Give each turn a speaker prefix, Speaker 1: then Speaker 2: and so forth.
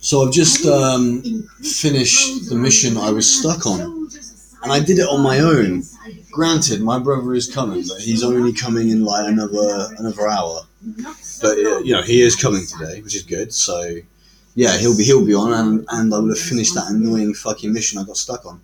Speaker 1: So I've just um, finished the mission I was stuck on, and I did it on my own. Granted, my brother is coming, but he's only coming in like another another hour. But uh, you know, he is coming today, which is good. So yeah, he'll be he'll be on, and, and I would have finished that annoying fucking mission I got stuck on.